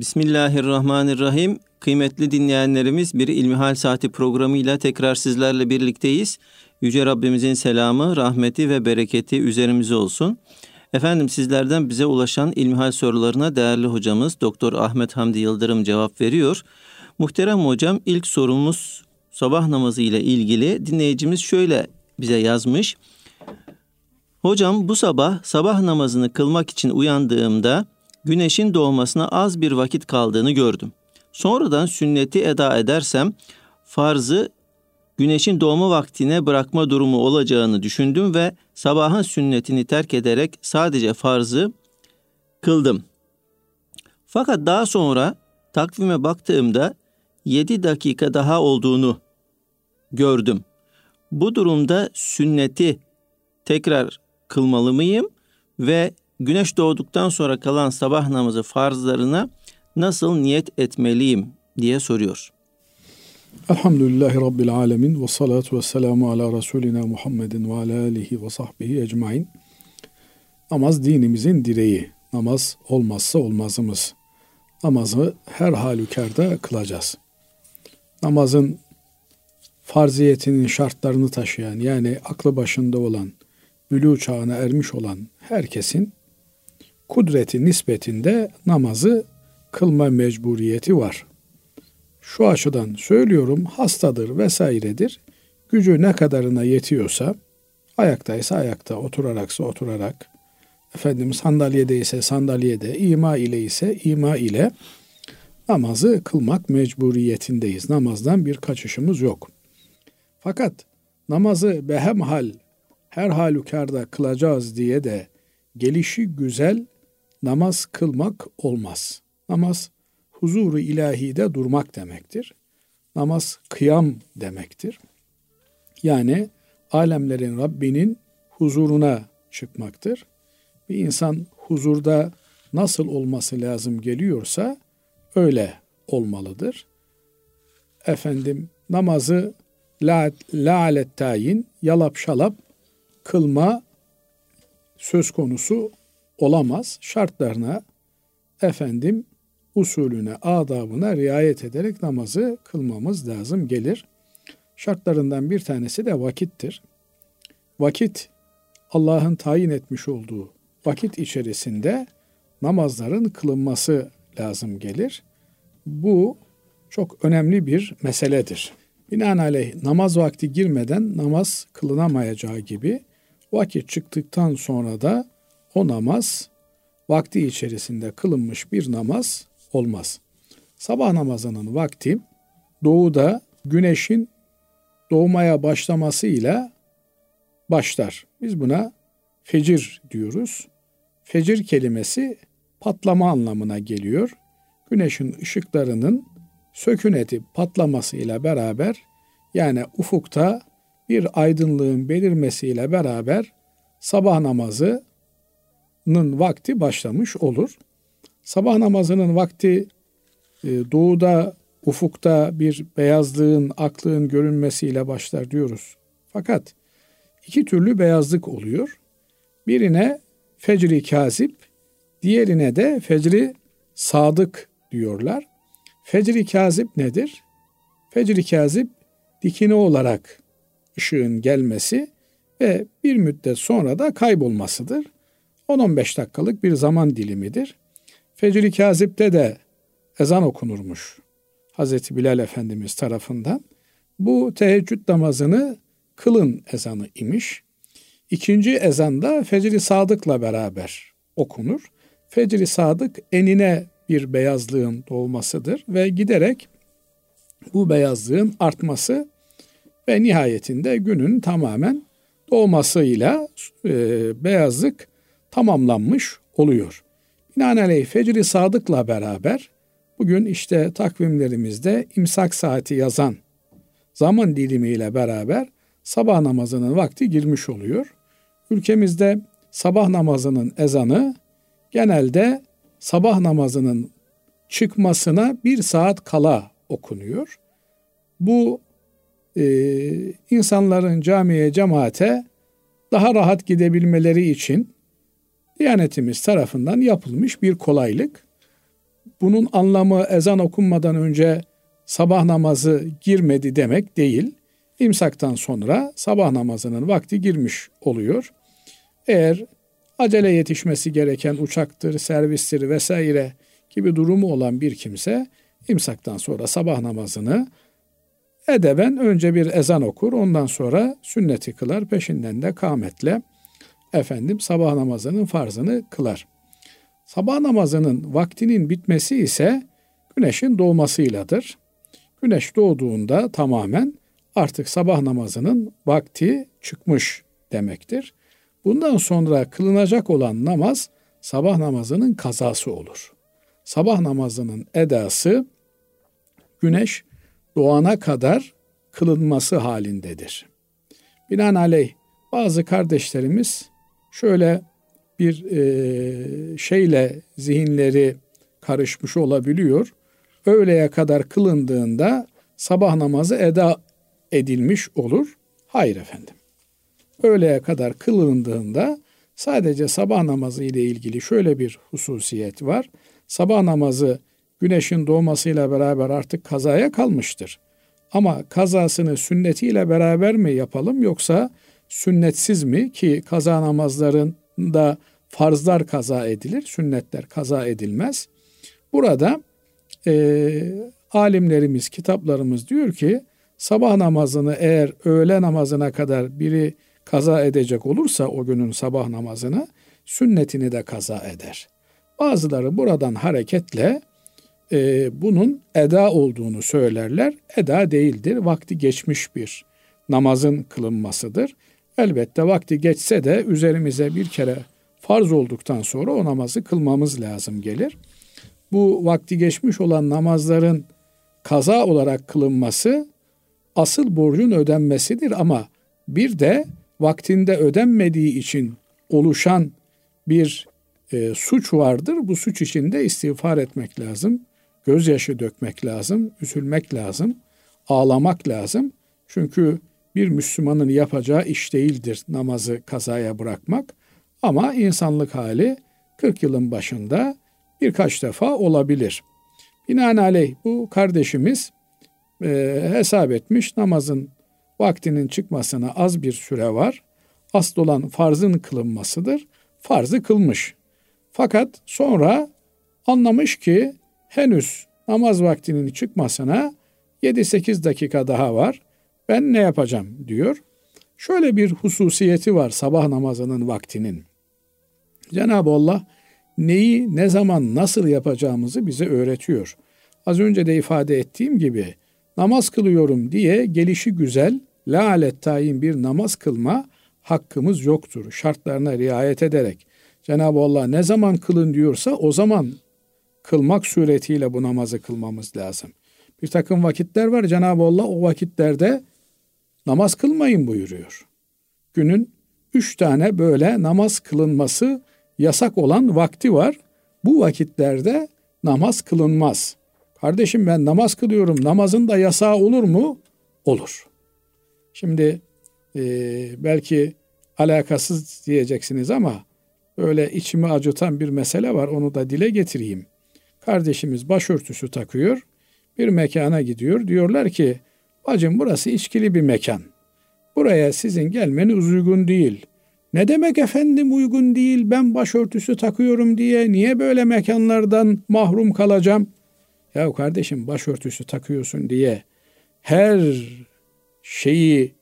Bismillahirrahmanirrahim. Kıymetli dinleyenlerimiz bir İlmihal Saati programıyla tekrar sizlerle birlikteyiz. Yüce Rabbimizin selamı, rahmeti ve bereketi üzerimize olsun. Efendim sizlerden bize ulaşan ilmihal sorularına değerli hocamız Doktor Ahmet Hamdi Yıldırım cevap veriyor. Muhterem hocam ilk sorumuz sabah namazı ile ilgili dinleyicimiz şöyle bize yazmış. Hocam bu sabah sabah namazını kılmak için uyandığımda güneşin doğmasına az bir vakit kaldığını gördüm. Sonradan sünneti eda edersem farzı güneşin doğma vaktine bırakma durumu olacağını düşündüm ve sabahın sünnetini terk ederek sadece farzı kıldım. Fakat daha sonra takvime baktığımda 7 dakika daha olduğunu gördüm. Bu durumda sünneti tekrar kılmalı mıyım ve güneş doğduktan sonra kalan sabah namazı farzlarına nasıl niyet etmeliyim diye soruyor. Elhamdülillahi Rabbil Alemin ve salatu ve selamu ala Resulina Muhammedin ve ala alihi ve sahbihi ecmain. Namaz dinimizin direği. Namaz olmazsa olmazımız. Namazı her halükarda kılacağız. Namazın farziyetinin şartlarını taşıyan yani aklı başında olan, bülü çağına ermiş olan herkesin kudreti nispetinde namazı kılma mecburiyeti var. Şu açıdan söylüyorum hastadır vesairedir. Gücü ne kadarına yetiyorsa ayaktaysa ayakta, oturaraksa oturarak, efendim sandalyede ise sandalyede, ima ile ise ima ile namazı kılmak mecburiyetindeyiz. Namazdan bir kaçışımız yok. Fakat namazı behemhal her halükarda kılacağız diye de gelişi güzel namaz kılmak olmaz. Namaz huzuru ilahide durmak demektir. Namaz kıyam demektir. Yani alemlerin Rabbinin huzuruna çıkmaktır. Bir insan huzurda nasıl olması lazım geliyorsa öyle olmalıdır. Efendim namazı la, laalet tayin, yalap şalap kılma söz konusu olamaz. Şartlarına efendim usulüne, adabına riayet ederek namazı kılmamız lazım gelir. Şartlarından bir tanesi de vakittir. Vakit Allah'ın tayin etmiş olduğu vakit içerisinde namazların kılınması lazım gelir. Bu çok önemli bir meseledir. Binaenaleyh namaz vakti girmeden namaz kılınamayacağı gibi vakit çıktıktan sonra da o namaz vakti içerisinde kılınmış bir namaz olmaz. Sabah namazının vakti doğuda güneşin doğmaya başlamasıyla başlar. Biz buna fecir diyoruz. Fecir kelimesi patlama anlamına geliyor. Güneşin ışıklarının sökün edip patlamasıyla beraber yani ufukta bir aydınlığın belirmesiyle beraber sabah namazının vakti başlamış olur. Sabah namazının vakti e, doğuda, ufukta bir beyazlığın, aklığın görünmesiyle başlar diyoruz. Fakat iki türlü beyazlık oluyor. Birine fecri kazip, diğerine de fecri sadık diyorlar. Fecri kazip nedir? Fecri kazip dikine olarak ışığın gelmesi ve bir müddet sonra da kaybolmasıdır. 10-15 dakikalık bir zaman dilimidir. Fecri Kazip'te de ezan okunurmuş. Hazreti Bilal Efendimiz tarafından. Bu teheccüd namazını kılın ezanı imiş. İkinci ezan da Fecri Sadık'la beraber okunur. Fecri Sadık enine bir beyazlığın doğmasıdır ve giderek bu beyazlığın artması ve nihayetinde günün tamamen doğmasıyla e, beyazlık tamamlanmış oluyor. Binaenaleyh fecri sadıkla beraber bugün işte takvimlerimizde imsak saati yazan zaman dilimiyle beraber sabah namazının vakti girmiş oluyor. Ülkemizde sabah namazının ezanı genelde sabah namazının çıkmasına bir saat kala okunuyor. Bu e, insanların camiye, cemaate daha rahat gidebilmeleri için Diyanetimiz tarafından yapılmış bir kolaylık. bunun anlamı ezan okunmadan önce sabah namazı girmedi demek değil. İmsaktan sonra sabah namazının vakti girmiş oluyor. Eğer acele yetişmesi gereken uçaktır, servistir vesaire gibi durumu olan bir kimse imsaktan sonra sabah namazını edeben önce bir ezan okur, ondan sonra sünneti kılar, peşinden de kâmetle efendim sabah namazının farzını kılar. Sabah namazının vaktinin bitmesi ise güneşin doğmasıyladır. Güneş doğduğunda tamamen artık sabah namazının vakti çıkmış demektir. Bundan sonra kılınacak olan namaz sabah namazının kazası olur. Sabah namazının edası güneş doğana kadar kılınması halindedir. Binaenaleyh bazı kardeşlerimiz şöyle bir e, şeyle zihinleri karışmış olabiliyor. Öğleye kadar kılındığında sabah namazı eda edilmiş olur. Hayır efendim. Öğleye kadar kılındığında sadece sabah namazı ile ilgili şöyle bir hususiyet var. Sabah namazı güneşin doğmasıyla beraber artık kazaya kalmıştır. Ama kazasını sünnetiyle beraber mi yapalım yoksa sünnetsiz mi ki kaza namazlarında farzlar kaza edilir, sünnetler kaza edilmez. Burada e, alimlerimiz, kitaplarımız diyor ki sabah namazını eğer öğle namazına kadar biri kaza edecek olursa o günün sabah namazını sünnetini de kaza eder. Bazıları buradan hareketle e, bunun eda olduğunu söylerler. Eda değildir. Vakti geçmiş bir namazın kılınmasıdır. Elbette vakti geçse de üzerimize bir kere farz olduktan sonra o namazı kılmamız lazım gelir. Bu vakti geçmiş olan namazların kaza olarak kılınması asıl borcun ödenmesidir ama bir de vaktinde ödenmediği için oluşan bir e, suç vardır. Bu suç için de istiğfar etmek lazım. Gözyaşı dökmek lazım, üzülmek lazım, ağlamak lazım. Çünkü bir Müslümanın yapacağı iş değildir namazı kazaya bırakmak. Ama insanlık hali 40 yılın başında birkaç defa olabilir. Binaenaleyh bu kardeşimiz e, hesap etmiş namazın vaktinin çıkmasına az bir süre var. Asıl olan farzın kılınmasıdır. Farzı kılmış. Fakat sonra anlamış ki henüz namaz vaktinin çıkmasına 7-8 dakika daha var. Ben ne yapacağım diyor. Şöyle bir hususiyeti var sabah namazının vaktinin. Cenab-ı Allah neyi, ne zaman, nasıl yapacağımızı bize öğretiyor. Az önce de ifade ettiğim gibi namaz kılıyorum diye gelişi güzel, la alet tayin bir namaz kılma hakkımız yoktur. Şartlarına riayet ederek Cenab-ı Allah ne zaman kılın diyorsa o zaman kılmak suretiyle bu namazı kılmamız lazım. Bir takım vakitler var Cenab-ı Allah o vakitlerde namaz kılmayın buyuruyor. Günün üç tane böyle namaz kılınması yasak olan vakti var. Bu vakitlerde namaz kılınmaz. Kardeşim ben namaz kılıyorum. Namazın da yasağı olur mu? Olur. Şimdi e, belki alakasız diyeceksiniz ama öyle içimi acıtan bir mesele var. Onu da dile getireyim. Kardeşimiz başörtüsü takıyor. Bir mekana gidiyor. Diyorlar ki bacım burası içkili bir mekan. Buraya sizin gelmeniz uygun değil. Ne demek efendim uygun değil ben başörtüsü takıyorum diye niye böyle mekanlardan mahrum kalacağım? Ya kardeşim başörtüsü takıyorsun diye her şeyi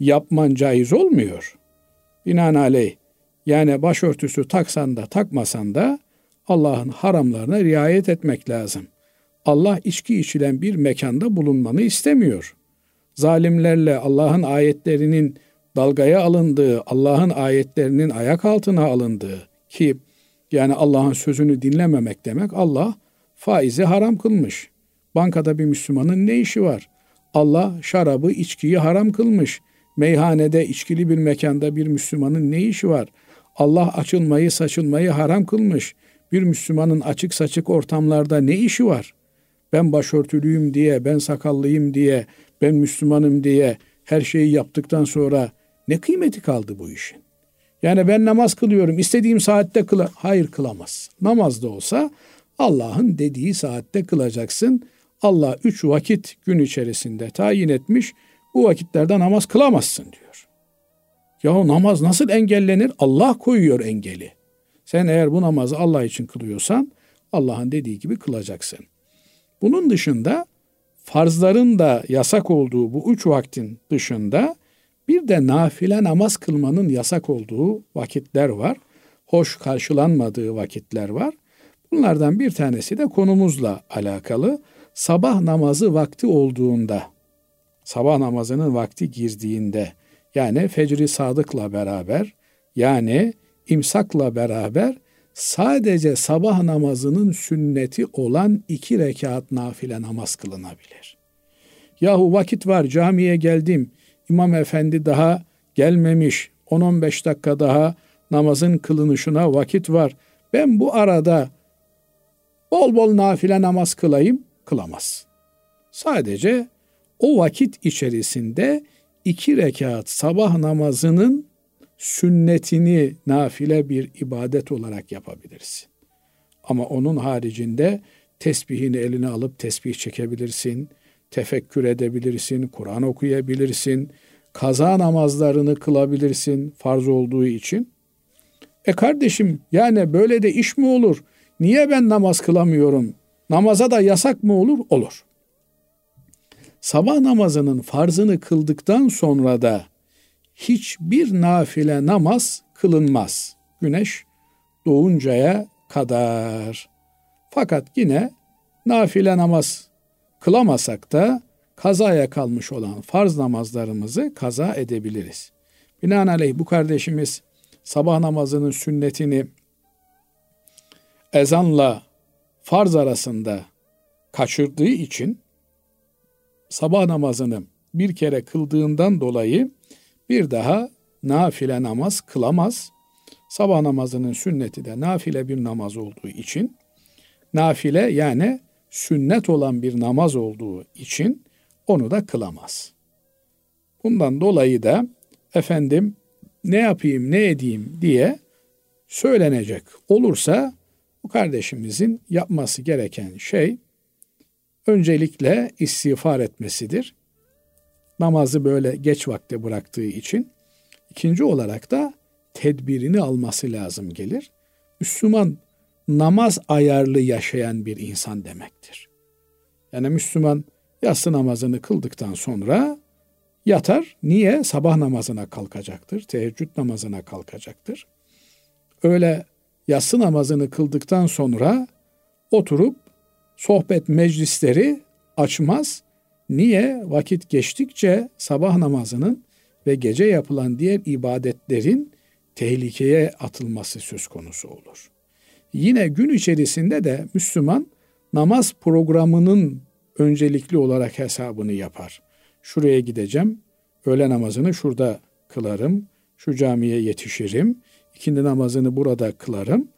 yapman caiz olmuyor. Binaenaleyh yani başörtüsü taksan da takmasan da Allah'ın haramlarına riayet etmek lazım. Allah içki içilen bir mekanda bulunmanı istemiyor. Zalimlerle Allah'ın ayetlerinin dalgaya alındığı, Allah'ın ayetlerinin ayak altına alındığı ki yani Allah'ın sözünü dinlememek demek Allah faizi haram kılmış. Bankada bir Müslümanın ne işi var? Allah şarabı, içkiyi haram kılmış. Meyhanede, içkili bir mekanda bir Müslümanın ne işi var? Allah açılmayı, saçılmayı haram kılmış. Bir Müslümanın açık saçık ortamlarda ne işi var? Ben başörtülüyüm diye, ben sakallıyım diye, ben Müslümanım diye her şeyi yaptıktan sonra ne kıymeti kaldı bu işin? Yani ben namaz kılıyorum, istediğim saatte kıla... Hayır kılamaz. Namaz da olsa Allah'ın dediği saatte kılacaksın. Allah üç vakit gün içerisinde tayin etmiş. Bu vakitlerde namaz kılamazsın diyor. Ya namaz nasıl engellenir? Allah koyuyor engeli. Sen eğer bu namazı Allah için kılıyorsan Allah'ın dediği gibi kılacaksın. Bunun dışında farzların da yasak olduğu bu üç vaktin dışında bir de nafile namaz kılmanın yasak olduğu vakitler var. Hoş karşılanmadığı vakitler var. Bunlardan bir tanesi de konumuzla alakalı. Sabah namazı vakti olduğunda, sabah namazının vakti girdiğinde, yani fecri sadıkla beraber, yani imsakla beraber sadece sabah namazının sünneti olan iki rekat nafile namaz kılınabilir. Yahu vakit var camiye geldim, İmam Efendi daha gelmemiş, 10-15 dakika daha namazın kılınışına vakit var. Ben bu arada bol bol nafile namaz kılayım, kılamaz. Sadece o vakit içerisinde iki rekat sabah namazının sünnetini nafile bir ibadet olarak yapabilirsin. Ama onun haricinde tesbihini eline alıp tesbih çekebilirsin, tefekkür edebilirsin, Kur'an okuyabilirsin, kaza namazlarını kılabilirsin farz olduğu için. E kardeşim yani böyle de iş mi olur? Niye ben namaz kılamıyorum? Namaza da yasak mı olur? Olur. Sabah namazının farzını kıldıktan sonra da hiçbir nafile namaz kılınmaz. Güneş doğuncaya kadar. Fakat yine nafile namaz kılamasak da kazaya kalmış olan farz namazlarımızı kaza edebiliriz. Binaenaleyh bu kardeşimiz sabah namazının sünnetini ezanla farz arasında kaçırdığı için sabah namazını bir kere kıldığından dolayı bir daha nafile namaz kılamaz. Sabah namazının sünneti de nafile bir namaz olduğu için nafile yani sünnet olan bir namaz olduğu için onu da kılamaz. Bundan dolayı da efendim ne yapayım ne edeyim diye söylenecek olursa bu kardeşimizin yapması gereken şey öncelikle istiğfar etmesidir. Namazı böyle geç vakte bıraktığı için. ikinci olarak da tedbirini alması lazım gelir. Müslüman namaz ayarlı yaşayan bir insan demektir. Yani Müslüman yatsı namazını kıldıktan sonra yatar. Niye? Sabah namazına kalkacaktır. Teheccüd namazına kalkacaktır. Öyle yatsı namazını kıldıktan sonra oturup sohbet meclisleri açmaz. Niye? Vakit geçtikçe sabah namazının ve gece yapılan diğer ibadetlerin tehlikeye atılması söz konusu olur. Yine gün içerisinde de Müslüman namaz programının öncelikli olarak hesabını yapar. Şuraya gideceğim, öğle namazını şurada kılarım, şu camiye yetişirim, ikindi namazını burada kılarım.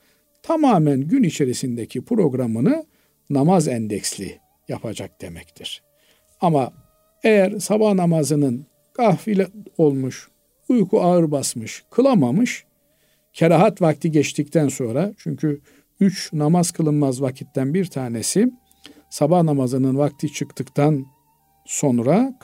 Tamamen gün içerisindeki programını namaz endeksli yapacak demektir. Ama eğer sabah namazının gafile olmuş, uyku ağır basmış, kılamamış, kerahat vakti geçtikten sonra çünkü üç namaz kılınmaz vakitten bir tanesi sabah namazının vakti çıktıktan sonra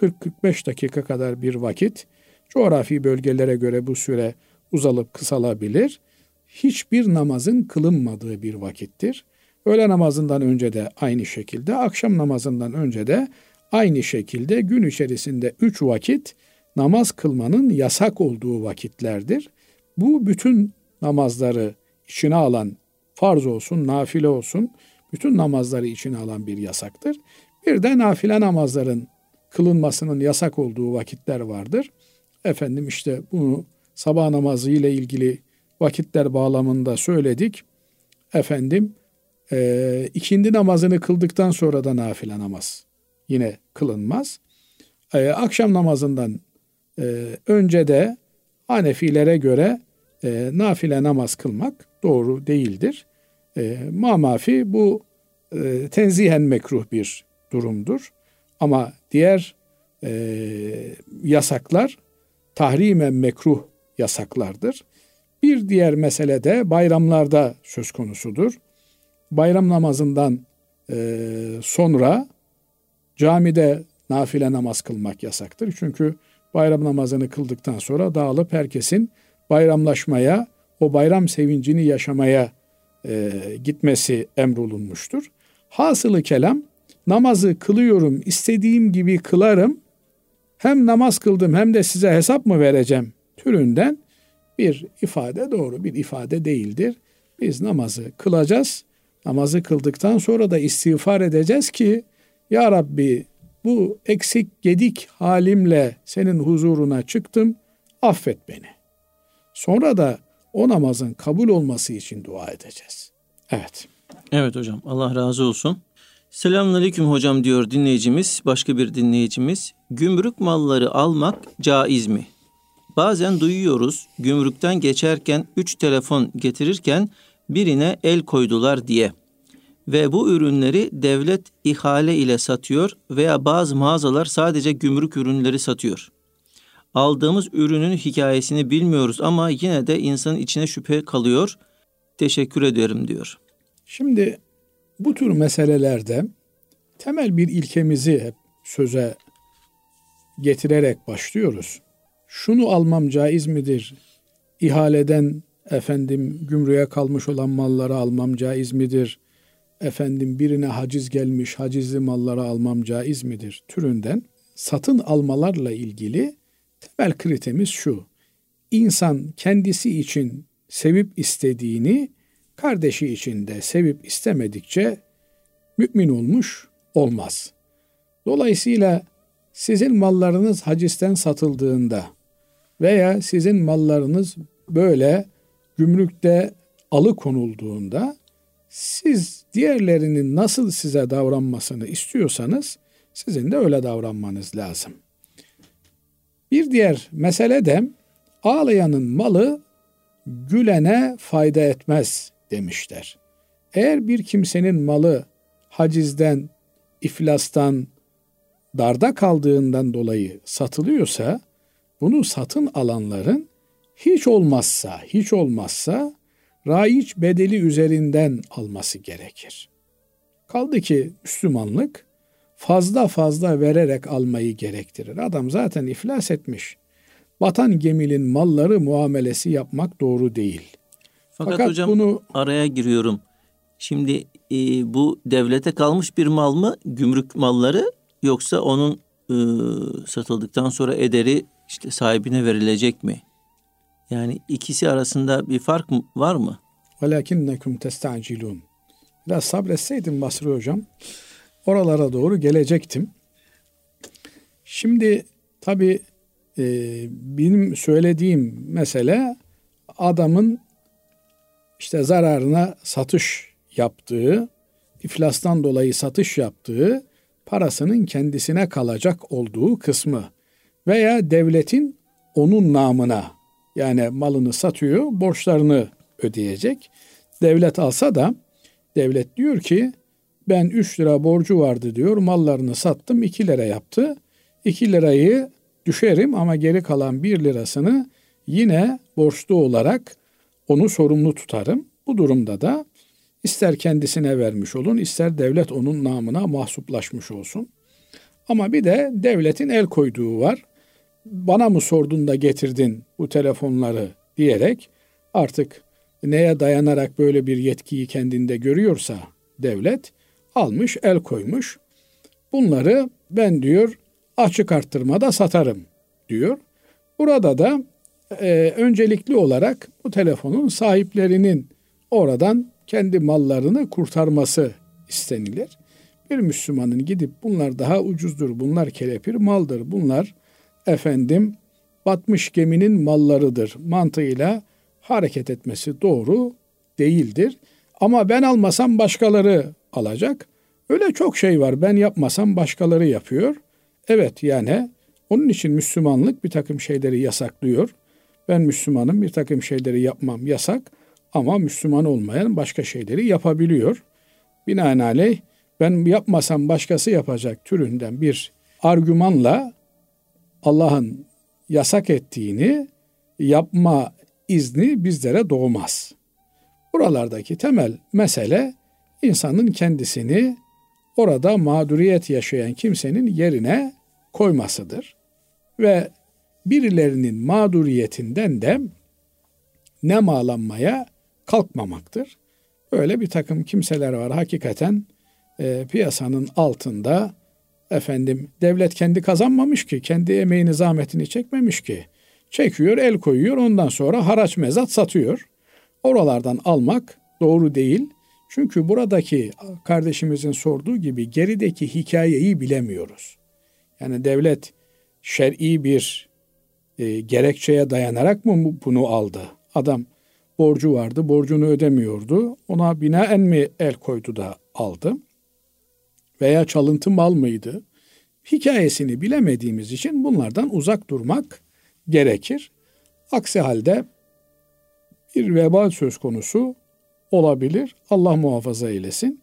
40-45 dakika kadar bir vakit coğrafi bölgelere göre bu süre uzalıp kısalabilir. Hiçbir namazın kılınmadığı bir vakittir. Öğle namazından önce de aynı şekilde, akşam namazından önce de aynı şekilde gün içerisinde üç vakit namaz kılmanın yasak olduğu vakitlerdir. Bu bütün namazları içine alan, farz olsun, nafile olsun, bütün namazları içine alan bir yasaktır. Bir de nafile namazların kılınmasının yasak olduğu vakitler vardır. Efendim işte bunu sabah namazı ile ilgili vakitler bağlamında söyledik. Efendim e, ikindi namazını kıldıktan sonra da nafile namaz yine kılınmaz. E, akşam namazından e, önce de Hanefilere göre e, nafile namaz kılmak doğru değildir. E, mamafi bu e, tenzihen mekruh bir durumdur. Ama diğer e, yasaklar tahrimen mekruh yasaklardır. Bir diğer mesele de bayramlarda söz konusudur. bayram namazından e, sonra camide nafile namaz kılmak yasaktır. Çünkü bayram namazını kıldıktan sonra dağılıp herkesin bayramlaşmaya, o bayram sevincini yaşamaya e, gitmesi emrolunmuştur. Hasılı kelam namazı kılıyorum, istediğim gibi kılarım. Hem namaz kıldım hem de size hesap mı vereceğim türünden bir ifade doğru bir ifade değildir. Biz namazı kılacağız. Namazı kıldıktan sonra da istiğfar edeceğiz ki Ya Rabbi bu eksik gedik halimle senin huzuruna çıktım. Affet beni. Sonra da o namazın kabul olması için dua edeceğiz. Evet. Evet hocam Allah razı olsun. Selamünaleyküm hocam diyor dinleyicimiz, başka bir dinleyicimiz. Gümrük malları almak caiz mi? Bazen duyuyoruz gümrükten geçerken 3 telefon getirirken birine el koydular diye. Ve bu ürünleri devlet ihale ile satıyor veya bazı mağazalar sadece gümrük ürünleri satıyor. Aldığımız ürünün hikayesini bilmiyoruz ama yine de insanın içine şüphe kalıyor. Teşekkür ederim diyor. Şimdi bu tür meselelerde temel bir ilkemizi hep söze getirerek başlıyoruz. Şunu almam caiz midir? İhaleden efendim gümrüğe kalmış olan malları almam caiz midir? Efendim birine haciz gelmiş hacizli malları almam caiz midir? Türünden satın almalarla ilgili temel kritemiz şu. İnsan kendisi için sevip istediğini kardeşi için de sevip istemedikçe mümin olmuş olmaz. Dolayısıyla sizin mallarınız hacisten satıldığında veya sizin mallarınız böyle gümrükte alıkonulduğunda siz diğerlerinin nasıl size davranmasını istiyorsanız sizin de öyle davranmanız lazım. Bir diğer mesele de ağlayanın malı gülene fayda etmez demişler. Eğer bir kimsenin malı hacizden, iflastan, darda kaldığından dolayı satılıyorsa bunu satın alanların hiç olmazsa, hiç olmazsa raiç bedeli üzerinden alması gerekir. Kaldı ki Müslümanlık fazla fazla vererek almayı gerektirir. Adam zaten iflas etmiş. Batan geminin malları muamelesi yapmak doğru değil. Fakat, Fakat hocam bunu araya giriyorum. Şimdi e, bu devlete kalmış bir mal mı gümrük malları yoksa onun e, satıldıktan sonra ederi işte sahibine verilecek mi? Yani ikisi arasında bir fark var mı? وَلَكِنَّكُمْ تَسْتَعْجِلُونَ Biraz sabretseydin Basri Hocam oralara doğru gelecektim. Şimdi tabi e, benim söylediğim mesele adamın işte zararına satış yaptığı, iflastan dolayı satış yaptığı parasının kendisine kalacak olduğu kısmı veya devletin onun namına yani malını satıyor, borçlarını ödeyecek. Devlet alsa da devlet diyor ki ben 3 lira borcu vardı diyor. Mallarını sattım 2 lira yaptı. 2 lirayı düşerim ama geri kalan 1 lirasını yine borçlu olarak onu sorumlu tutarım. Bu durumda da ister kendisine vermiş olun, ister devlet onun namına mahsuplaşmış olsun. Ama bir de devletin el koyduğu var. Bana mı sordun da getirdin bu telefonları diyerek artık neye dayanarak böyle bir yetkiyi kendinde görüyorsa devlet almış, el koymuş. Bunları ben diyor açık arttırmada satarım diyor. Burada da e, öncelikli olarak bu telefonun sahiplerinin oradan kendi mallarını kurtarması istenilir. Bir Müslümanın gidip bunlar daha ucuzdur, bunlar kelepir maldır, bunlar efendim batmış geminin mallarıdır mantığıyla hareket etmesi doğru değildir. Ama ben almasam başkaları alacak. Öyle çok şey var. Ben yapmasam başkaları yapıyor. Evet yani onun için Müslümanlık bir takım şeyleri yasaklıyor. Ben Müslümanım bir takım şeyleri yapmam yasak ama Müslüman olmayan başka şeyleri yapabiliyor. Binaenaleyh ben yapmasam başkası yapacak türünden bir argümanla Allah'ın yasak ettiğini yapma izni bizlere doğmaz. Buralardaki temel mesele insanın kendisini orada mağduriyet yaşayan kimsenin yerine koymasıdır. Ve birilerinin mağduriyetinden de nemalanmaya kalkmamaktır. Böyle bir takım kimseler var hakikaten e, piyasanın altında efendim devlet kendi kazanmamış ki, kendi emeğini zahmetini çekmemiş ki. Çekiyor, el koyuyor, ondan sonra haraç mezat satıyor. Oralardan almak doğru değil. Çünkü buradaki kardeşimizin sorduğu gibi gerideki hikayeyi bilemiyoruz. Yani devlet şer'i bir e, gerekçeye dayanarak mı bunu aldı? Adam borcu vardı, borcunu ödemiyordu. Ona binaen mi el koydu da aldı? Veya çalıntı mal mıydı? Hikayesini bilemediğimiz için bunlardan uzak durmak gerekir. Aksi halde bir vebal söz konusu olabilir. Allah muhafaza eylesin.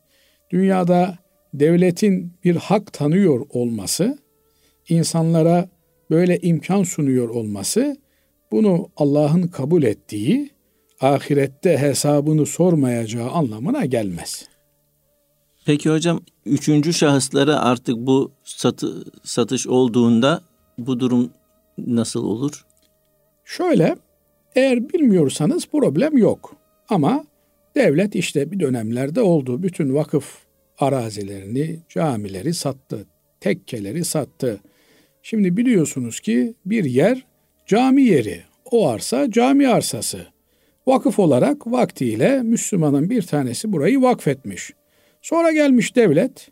Dünyada devletin bir hak tanıyor olması, insanlara böyle imkan sunuyor olması, bunu Allah'ın kabul ettiği, ahirette hesabını sormayacağı anlamına gelmez. Peki hocam üçüncü şahıslara artık bu satı, satış olduğunda bu durum nasıl olur? Şöyle eğer bilmiyorsanız problem yok. Ama devlet işte bir dönemlerde oldu. Bütün vakıf arazilerini, camileri sattı. Tekkeleri sattı. Şimdi biliyorsunuz ki bir yer cami yeri. O arsa cami arsası. Vakıf olarak vaktiyle Müslümanın bir tanesi burayı vakfetmiş. Sonra gelmiş devlet,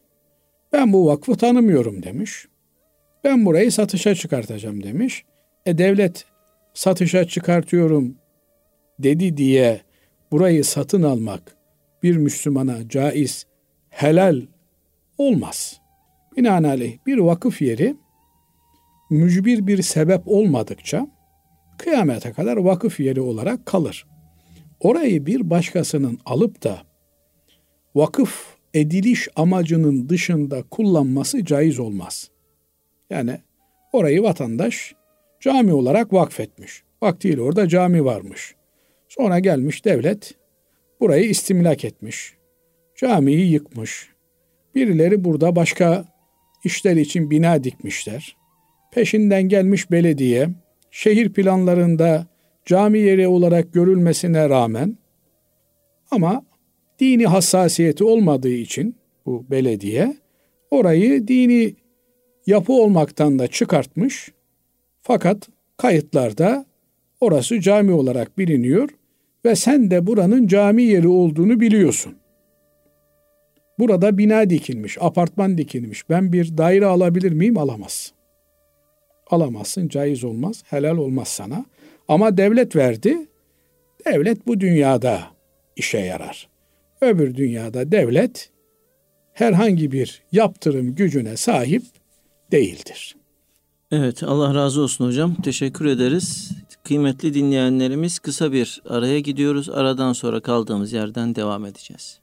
ben bu vakfı tanımıyorum demiş. Ben burayı satışa çıkartacağım demiş. E devlet satışa çıkartıyorum dedi diye burayı satın almak bir Müslümana caiz, helal olmaz. Binaenaleyh bir vakıf yeri mücbir bir sebep olmadıkça kıyamete kadar vakıf yeri olarak kalır. Orayı bir başkasının alıp da vakıf ediliş amacının dışında kullanması caiz olmaz. Yani orayı vatandaş cami olarak vakfetmiş. Vaktiyle orada cami varmış. Sonra gelmiş devlet burayı istimlak etmiş. Camiyi yıkmış. Birileri burada başka işler için bina dikmişler. Peşinden gelmiş belediye şehir planlarında cami yeri olarak görülmesine rağmen ama dini hassasiyeti olmadığı için bu belediye orayı dini yapı olmaktan da çıkartmış. Fakat kayıtlarda orası cami olarak biliniyor ve sen de buranın cami yeri olduğunu biliyorsun. Burada bina dikilmiş, apartman dikilmiş. Ben bir daire alabilir miyim? Alamaz. Alamazsın, caiz olmaz, helal olmaz sana. Ama devlet verdi. Devlet bu dünyada işe yarar. Öbür dünyada devlet herhangi bir yaptırım gücüne sahip değildir. Evet Allah razı olsun hocam. Teşekkür ederiz. Kıymetli dinleyenlerimiz kısa bir araya gidiyoruz. Aradan sonra kaldığımız yerden devam edeceğiz.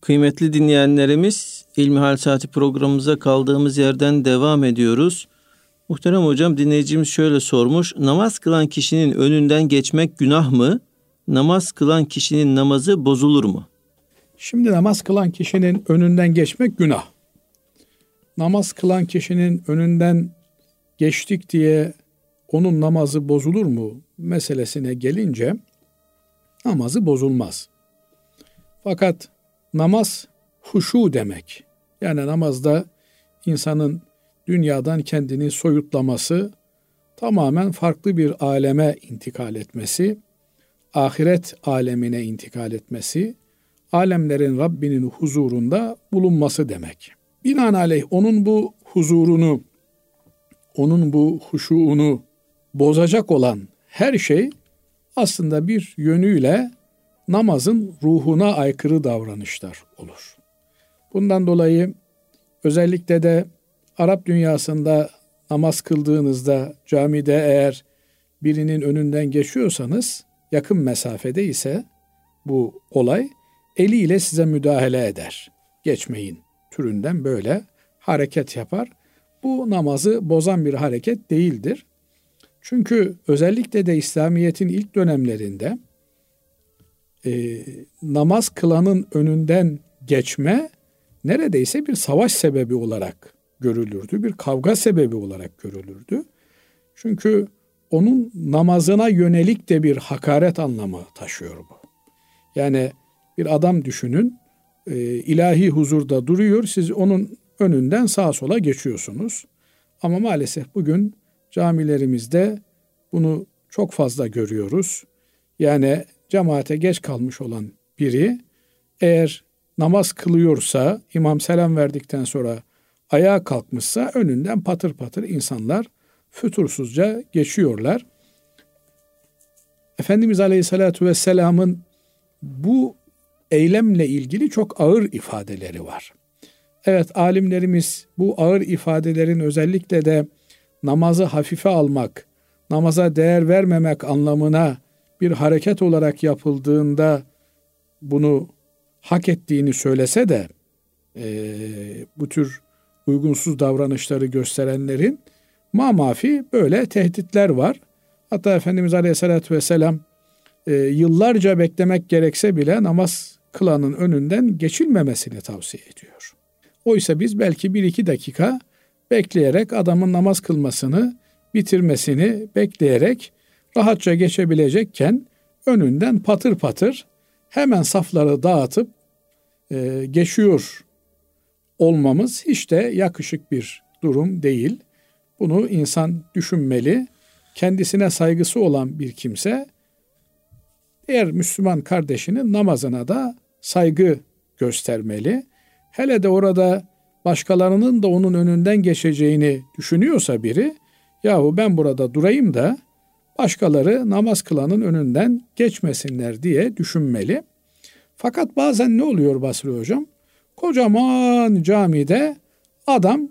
Kıymetli dinleyenlerimiz İlmihal Saati programımıza kaldığımız yerden devam ediyoruz. Muhterem hocam dinleyicimiz şöyle sormuş. Namaz kılan kişinin önünden geçmek günah mı? Namaz kılan kişinin namazı bozulur mu? Şimdi namaz kılan kişinin önünden geçmek günah. Namaz kılan kişinin önünden geçtik diye onun namazı bozulur mu meselesine gelince namazı bozulmaz. Fakat namaz huşu demek. Yani namazda insanın dünyadan kendini soyutlaması, tamamen farklı bir aleme intikal etmesi, ahiret alemine intikal etmesi, alemlerin Rabbinin huzurunda bulunması demek. Binaenaleyh onun bu huzurunu, onun bu huşuğunu bozacak olan her şey aslında bir yönüyle namazın ruhuna aykırı davranışlar olur. Bundan dolayı özellikle de Arap dünyasında namaz kıldığınızda camide eğer birinin önünden geçiyorsanız yakın mesafede ise bu olay eliyle size müdahale eder. Geçmeyin türünden böyle hareket yapar. Bu namazı bozan bir hareket değildir. Çünkü özellikle de İslamiyet'in ilk dönemlerinde e, namaz kılanın önünden geçme neredeyse bir savaş sebebi olarak görülürdü. Bir kavga sebebi olarak görülürdü. Çünkü onun namazına yönelik de bir hakaret anlamı taşıyor bu. Yani bir adam düşünün, e, ilahi huzurda duruyor, siz onun önünden sağa sola geçiyorsunuz. Ama maalesef bugün camilerimizde bunu çok fazla görüyoruz. Yani cemaate geç kalmış olan biri eğer namaz kılıyorsa, imam selam verdikten sonra ayağa kalkmışsa önünden patır patır insanlar fütursuzca geçiyorlar. Efendimiz Aleyhisselatü Vesselam'ın bu eylemle ilgili çok ağır ifadeleri var. Evet alimlerimiz bu ağır ifadelerin özellikle de namazı hafife almak, namaza değer vermemek anlamına bir hareket olarak yapıldığında bunu hak ettiğini söylese de e, bu tür uygunsuz davranışları gösterenlerin mamafi böyle tehditler var. Hatta Efendimiz Aleyhisselatü Vesselam e, yıllarca beklemek gerekse bile namaz kılanın önünden geçilmemesini tavsiye ediyor. Oysa biz belki bir iki dakika bekleyerek adamın namaz kılmasını bitirmesini bekleyerek rahatça geçebilecekken önünden patır patır hemen safları dağıtıp e, geçiyor olmamız hiç de yakışık bir durum değil. Bunu insan düşünmeli. Kendisine saygısı olan bir kimse diğer Müslüman kardeşinin namazına da saygı göstermeli. Hele de orada başkalarının da onun önünden geçeceğini düşünüyorsa biri, yahu ben burada durayım da başkaları namaz kılanın önünden geçmesinler diye düşünmeli. Fakat bazen ne oluyor Basri Hocam? Kocaman camide adam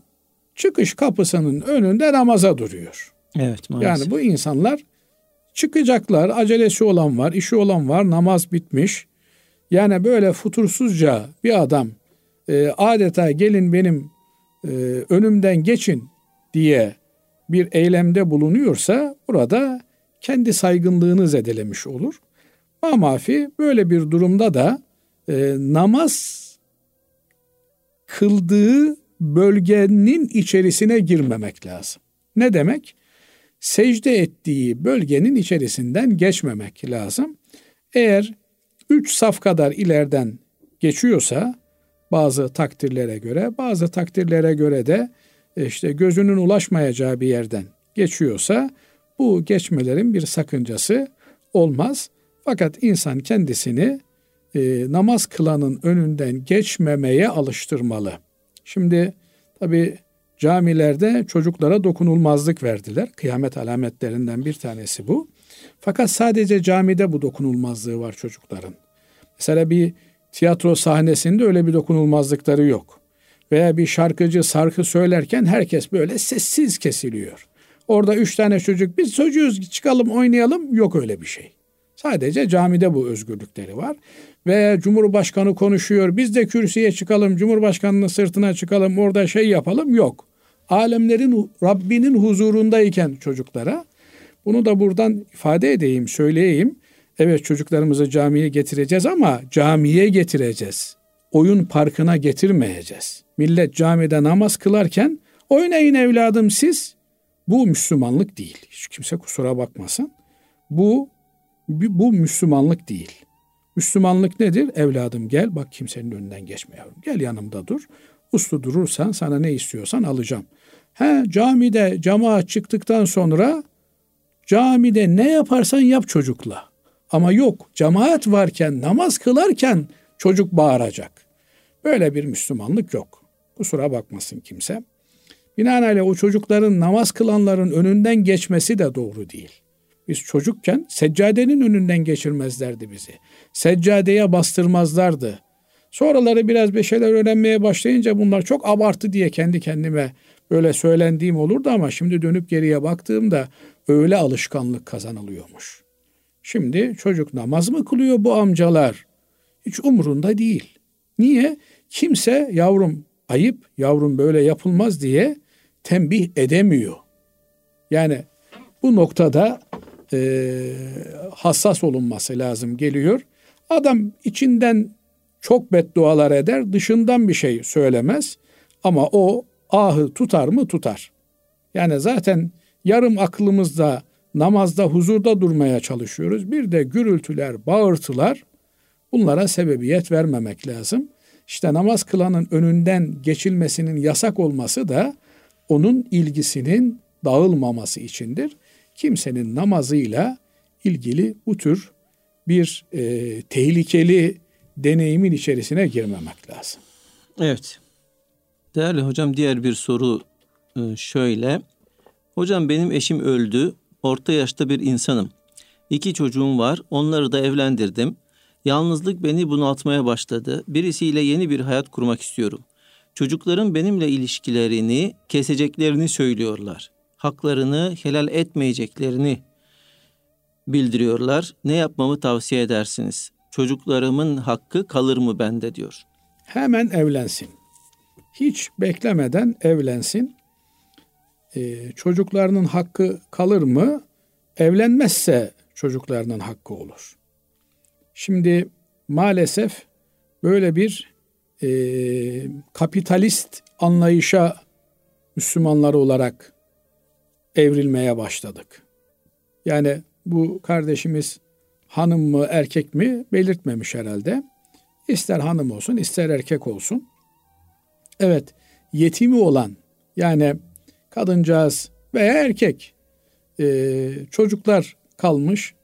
çıkış kapısının önünde namaza duruyor. Evet maalesef. Yani bu insanlar çıkacaklar, acelesi olan var, işi olan var, namaz bitmiş. Yani böyle futursuzca bir adam e, adeta gelin benim e, önümden geçin diye bir eylemde bulunuyorsa burada kendi saygınlığını zedelemiş olur. Mamafi böyle bir durumda da e, namaz kıldığı bölgenin içerisine girmemek lazım. Ne demek? Secde ettiği bölgenin içerisinden geçmemek lazım. Eğer üç saf kadar ileriden geçiyorsa bazı takdirlere göre, bazı takdirlere göre de işte gözünün ulaşmayacağı bir yerden geçiyorsa bu geçmelerin bir sakıncası olmaz. Fakat insan kendisini e, namaz kılanın önünden geçmemeye alıştırmalı. Şimdi tabi camilerde çocuklara dokunulmazlık verdiler. Kıyamet alametlerinden bir tanesi bu. Fakat sadece camide bu dokunulmazlığı var çocukların. Mesela bir tiyatro sahnesinde öyle bir dokunulmazlıkları yok. Veya bir şarkıcı şarkı söylerken herkes böyle sessiz kesiliyor. Orada üç tane çocuk biz çocuğuz çıkalım oynayalım yok öyle bir şey. Sadece camide bu özgürlükleri var. Veya Cumhurbaşkanı konuşuyor biz de kürsüye çıkalım Cumhurbaşkanının sırtına çıkalım orada şey yapalım yok. Alemlerin Rabbinin huzurundayken çocuklara bunu da buradan ifade edeyim söyleyeyim. Evet çocuklarımızı camiye getireceğiz ama camiye getireceğiz. Oyun parkına getirmeyeceğiz. Millet camide namaz kılarken oynayın evladım siz. Bu Müslümanlık değil. Hiç kimse kusura bakmasın. Bu bu Müslümanlık değil. Müslümanlık nedir? Evladım gel bak kimsenin önünden geçme yavrum. Gel yanımda dur. Uslu durursan sana ne istiyorsan alacağım. He camide cemaat çıktıktan sonra camide ne yaparsan yap çocukla. Ama yok cemaat varken namaz kılarken çocuk bağıracak. Böyle bir Müslümanlık yok. Kusura bakmasın kimse. Binaenaleyh o çocukların namaz kılanların önünden geçmesi de doğru değil. Biz çocukken seccadenin önünden geçirmezlerdi bizi. Seccadeye bastırmazlardı. Sonraları biraz bir şeyler öğrenmeye başlayınca bunlar çok abartı diye kendi kendime böyle söylendiğim olurdu ama şimdi dönüp geriye baktığımda öyle alışkanlık kazanılıyormuş. Şimdi çocuk namaz mı kılıyor bu amcalar? Hiç umurunda değil. Niye? Kimse yavrum ayıp, yavrum böyle yapılmaz diye tembih edemiyor. Yani bu noktada e, hassas olunması lazım geliyor. Adam içinden çok beddualar eder, dışından bir şey söylemez. Ama o ahı tutar mı? Tutar. Yani zaten yarım aklımızda namazda huzurda durmaya çalışıyoruz. Bir de gürültüler, bağırtılar bunlara sebebiyet vermemek lazım. İşte namaz kılanın önünden geçilmesinin yasak olması da onun ilgisinin dağılmaması içindir. Kimsenin namazıyla ilgili bu tür bir e, tehlikeli deneyimin içerisine girmemek lazım. Evet. Değerli hocam diğer bir soru e, şöyle. Hocam benim eşim öldü. Orta yaşta bir insanım. İki çocuğum var. Onları da evlendirdim. Yalnızlık beni bunaltmaya başladı. Birisiyle yeni bir hayat kurmak istiyorum. Çocukların benimle ilişkilerini keseceklerini söylüyorlar. Haklarını helal etmeyeceklerini bildiriyorlar. Ne yapmamı tavsiye edersiniz? Çocuklarımın hakkı kalır mı bende diyor. Hemen evlensin. Hiç beklemeden evlensin. Ee, çocuklarının hakkı kalır mı? Evlenmezse çocuklarının hakkı olur. Şimdi maalesef böyle bir e, kapitalist anlayışa Müslümanlar olarak evrilmeye başladık. Yani bu kardeşimiz hanım mı erkek mi belirtmemiş herhalde. İster hanım olsun ister erkek olsun. Evet yetimi olan yani kadıncağız veya erkek e, çocuklar kalmış.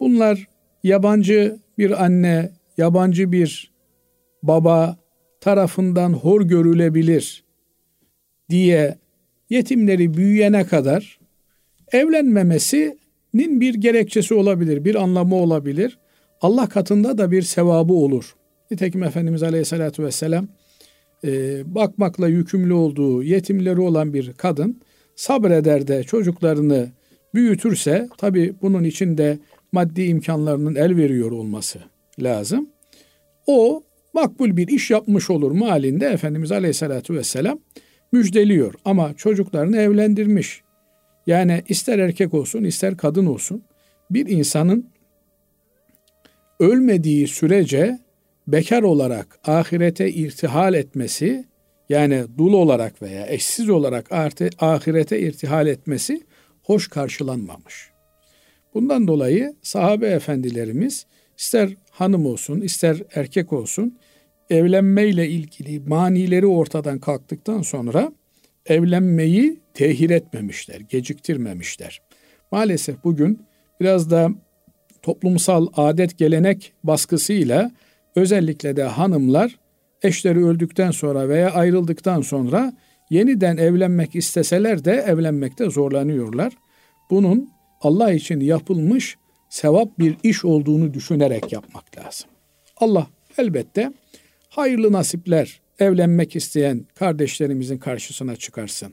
Bunlar yabancı bir anne, yabancı bir baba tarafından hor görülebilir diye yetimleri büyüyene kadar evlenmemesinin bir gerekçesi olabilir, bir anlamı olabilir. Allah katında da bir sevabı olur. Nitekim Efendimiz Aleyhisselatü Vesselam e, bakmakla yükümlü olduğu yetimleri olan bir kadın sabreder de çocuklarını büyütürse tabi bunun içinde maddi imkanlarının el veriyor olması lazım. O makbul bir iş yapmış olur mu halinde Efendimiz Aleyhisselatü Vesselam müjdeliyor. Ama çocuklarını evlendirmiş. Yani ister erkek olsun ister kadın olsun bir insanın ölmediği sürece bekar olarak ahirete irtihal etmesi yani dul olarak veya eşsiz olarak ahirete irtihal etmesi hoş karşılanmamış. Bundan dolayı sahabe efendilerimiz ister hanım olsun ister erkek olsun evlenmeyle ilgili manileri ortadan kalktıktan sonra evlenmeyi tehir etmemişler, geciktirmemişler. Maalesef bugün biraz da toplumsal adet gelenek baskısıyla özellikle de hanımlar eşleri öldükten sonra veya ayrıldıktan sonra yeniden evlenmek isteseler de evlenmekte zorlanıyorlar. Bunun Allah için yapılmış sevap bir iş olduğunu düşünerek yapmak lazım. Allah elbette hayırlı nasipler evlenmek isteyen kardeşlerimizin karşısına çıkarsın.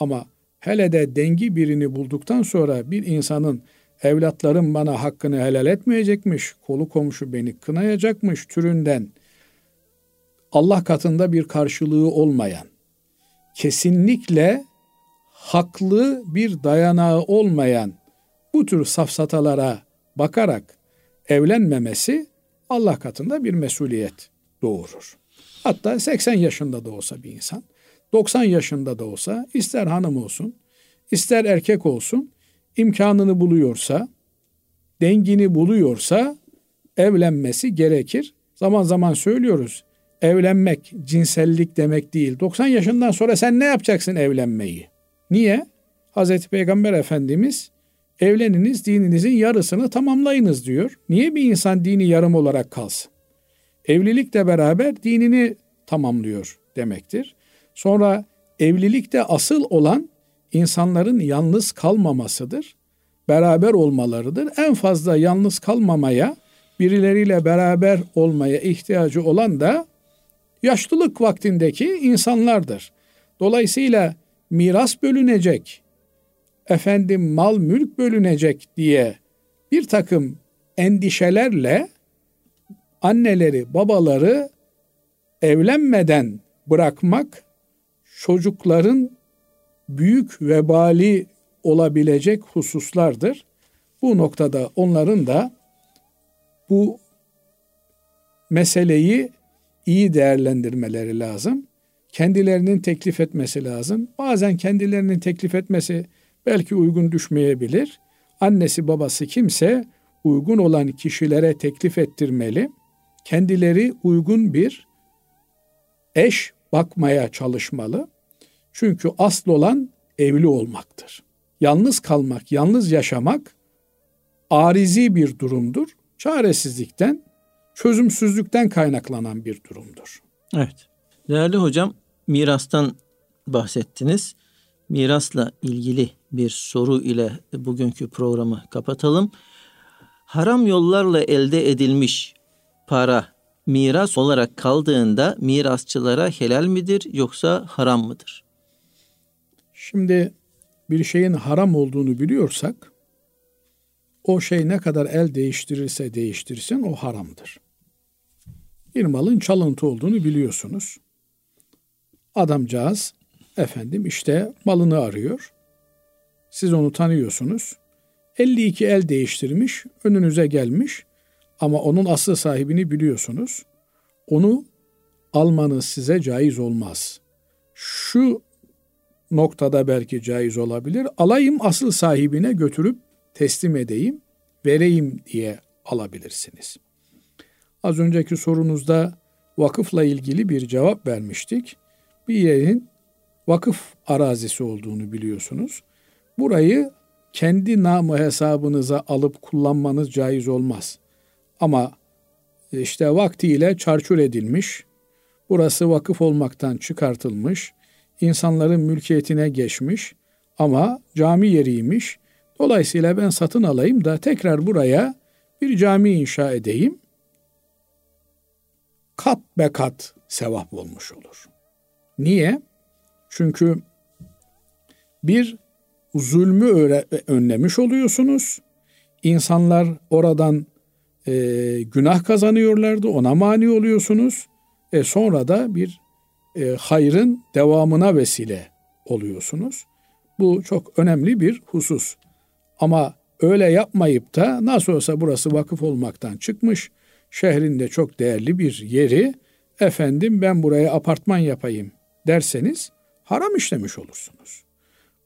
Ama hele de dengi birini bulduktan sonra bir insanın evlatlarım bana hakkını helal etmeyecekmiş, kolu komşu beni kınayacakmış türünden Allah katında bir karşılığı olmayan, kesinlikle haklı bir dayanağı olmayan bu tür safsatalara bakarak evlenmemesi Allah katında bir mesuliyet doğurur. Hatta 80 yaşında da olsa bir insan, 90 yaşında da olsa ister hanım olsun, ister erkek olsun imkanını buluyorsa, dengini buluyorsa evlenmesi gerekir. Zaman zaman söylüyoruz. Evlenmek cinsellik demek değil. 90 yaşından sonra sen ne yapacaksın evlenmeyi? Niye? Hazreti Peygamber Efendimiz evleniniz dininizin yarısını tamamlayınız diyor. Niye bir insan dini yarım olarak kalsın? Evlilikle beraber dinini tamamlıyor demektir. Sonra evlilikte asıl olan insanların yalnız kalmamasıdır. Beraber olmalarıdır. En fazla yalnız kalmamaya, birileriyle beraber olmaya ihtiyacı olan da yaşlılık vaktindeki insanlardır. Dolayısıyla miras bölünecek, efendim mal mülk bölünecek diye bir takım endişelerle anneleri, babaları evlenmeden bırakmak çocukların büyük vebali olabilecek hususlardır. Bu noktada onların da bu meseleyi iyi değerlendirmeleri lazım. Kendilerinin teklif etmesi lazım. Bazen kendilerinin teklif etmesi belki uygun düşmeyebilir. Annesi babası kimse uygun olan kişilere teklif ettirmeli. Kendileri uygun bir eş bakmaya çalışmalı. Çünkü asıl olan evli olmaktır. Yalnız kalmak, yalnız yaşamak arizi bir durumdur. Çaresizlikten, çözümsüzlükten kaynaklanan bir durumdur. Evet. Değerli hocam, mirastan bahsettiniz. Mirasla ilgili bir soru ile bugünkü programı kapatalım. Haram yollarla elde edilmiş para miras olarak kaldığında mirasçılara helal midir yoksa haram mıdır? Şimdi bir şeyin haram olduğunu biliyorsak o şey ne kadar el değiştirirse değiştirsin o haramdır. Bir malın çalıntı olduğunu biliyorsunuz. Adamcağız efendim işte malını arıyor. Siz onu tanıyorsunuz. 52 el değiştirmiş, önünüze gelmiş ama onun aslı sahibini biliyorsunuz. Onu almanız size caiz olmaz. Şu noktada belki caiz olabilir. Alayım asıl sahibine götürüp teslim edeyim, vereyim diye alabilirsiniz. Az önceki sorunuzda vakıfla ilgili bir cevap vermiştik. Bir yerin vakıf arazisi olduğunu biliyorsunuz. Burayı kendi namı hesabınıza alıp kullanmanız caiz olmaz. Ama işte vaktiyle çarçur edilmiş, burası vakıf olmaktan çıkartılmış, insanların mülkiyetine geçmiş ama cami yeriymiş. Dolayısıyla ben satın alayım da tekrar buraya bir cami inşa edeyim. Kat be kat sevap olmuş olur. Niye? Çünkü bir zulmü önlemiş oluyorsunuz. İnsanlar oradan e, günah kazanıyorlardı, ona mani oluyorsunuz. E sonra da bir e, hayrın devamına vesile oluyorsunuz. Bu çok önemli bir husus. Ama öyle yapmayıp da nasıl olsa burası vakıf olmaktan çıkmış, şehrinde çok değerli bir yeri, efendim ben buraya apartman yapayım derseniz haram işlemiş olursunuz.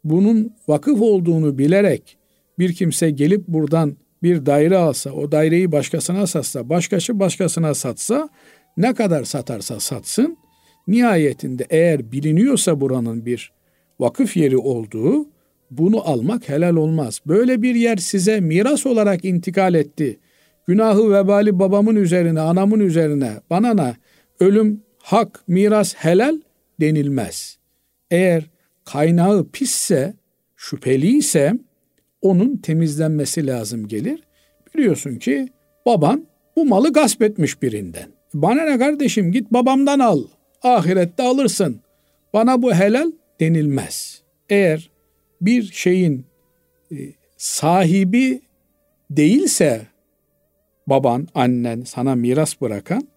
Bunun vakıf olduğunu bilerek bir kimse gelip buradan bir daire alsa, o daireyi başkasına satsa, başkası başkasına satsa, ne kadar satarsa satsın, nihayetinde eğer biliniyorsa buranın bir vakıf yeri olduğu, bunu almak helal olmaz. Böyle bir yer size miras olarak intikal etti. Günahı vebali babamın üzerine, anamın üzerine, bana ne, ölüm, hak, miras helal denilmez. Eğer kaynağı pisse, şüpheliyse onun temizlenmesi lazım gelir. Biliyorsun ki baban bu malı gasp etmiş birinden. Bana ne kardeşim git babamdan al. Ahirette alırsın. Bana bu helal denilmez. Eğer bir şeyin e, sahibi değilse baban, annen sana miras bırakan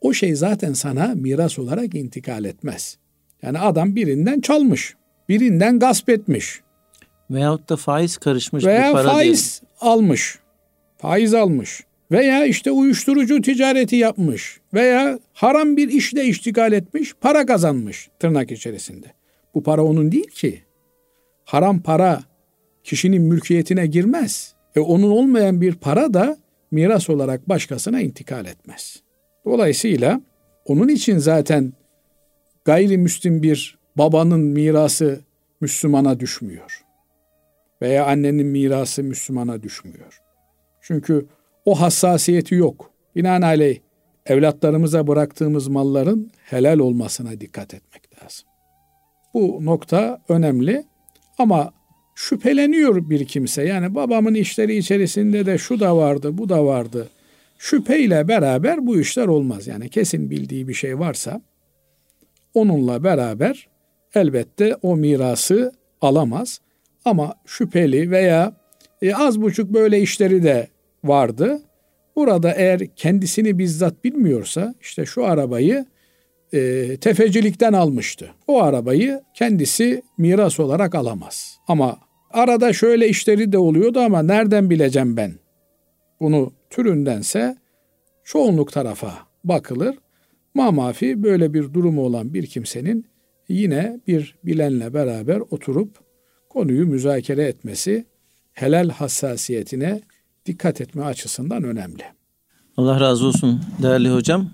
o şey zaten sana miras olarak intikal etmez. Yani adam birinden çalmış, birinden gasp etmiş. Veyahut da faiz karışmış Veya bir para faiz diyelim. almış. Faiz almış. Veya işte uyuşturucu ticareti yapmış. Veya haram bir işle iştigal etmiş, para kazanmış tırnak içerisinde. Bu para onun değil ki. Haram para kişinin mülkiyetine girmez. E onun olmayan bir para da miras olarak başkasına intikal etmez. Dolayısıyla onun için zaten gayrimüslim bir babanın mirası Müslümana düşmüyor. Veya annenin mirası Müslümana düşmüyor. Çünkü o hassasiyeti yok. Binaenaleyh evlatlarımıza bıraktığımız malların helal olmasına dikkat etmek lazım. Bu nokta önemli ama şüpheleniyor bir kimse. Yani babamın işleri içerisinde de şu da vardı, bu da vardı. Şüpheyle beraber bu işler olmaz. Yani kesin bildiği bir şey varsa onunla beraber elbette o mirası alamaz. Ama şüpheli veya e, az buçuk böyle işleri de vardı. Burada eğer kendisini bizzat bilmiyorsa işte şu arabayı e, tefecilikten almıştı. O arabayı kendisi miras olarak alamaz. Ama arada şöyle işleri de oluyordu ama nereden bileceğim ben? Bunu türündense çoğunluk tarafa bakılır. Mamafi böyle bir durumu olan bir kimsenin yine bir bilenle beraber oturup konuyu müzakere etmesi helal hassasiyetine dikkat etme açısından önemli. Allah razı olsun değerli hocam.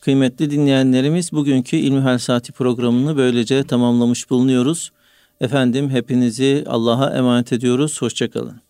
Kıymetli dinleyenlerimiz bugünkü İlmihal Saati programını böylece tamamlamış bulunuyoruz. Efendim hepinizi Allah'a emanet ediyoruz. Hoşçakalın.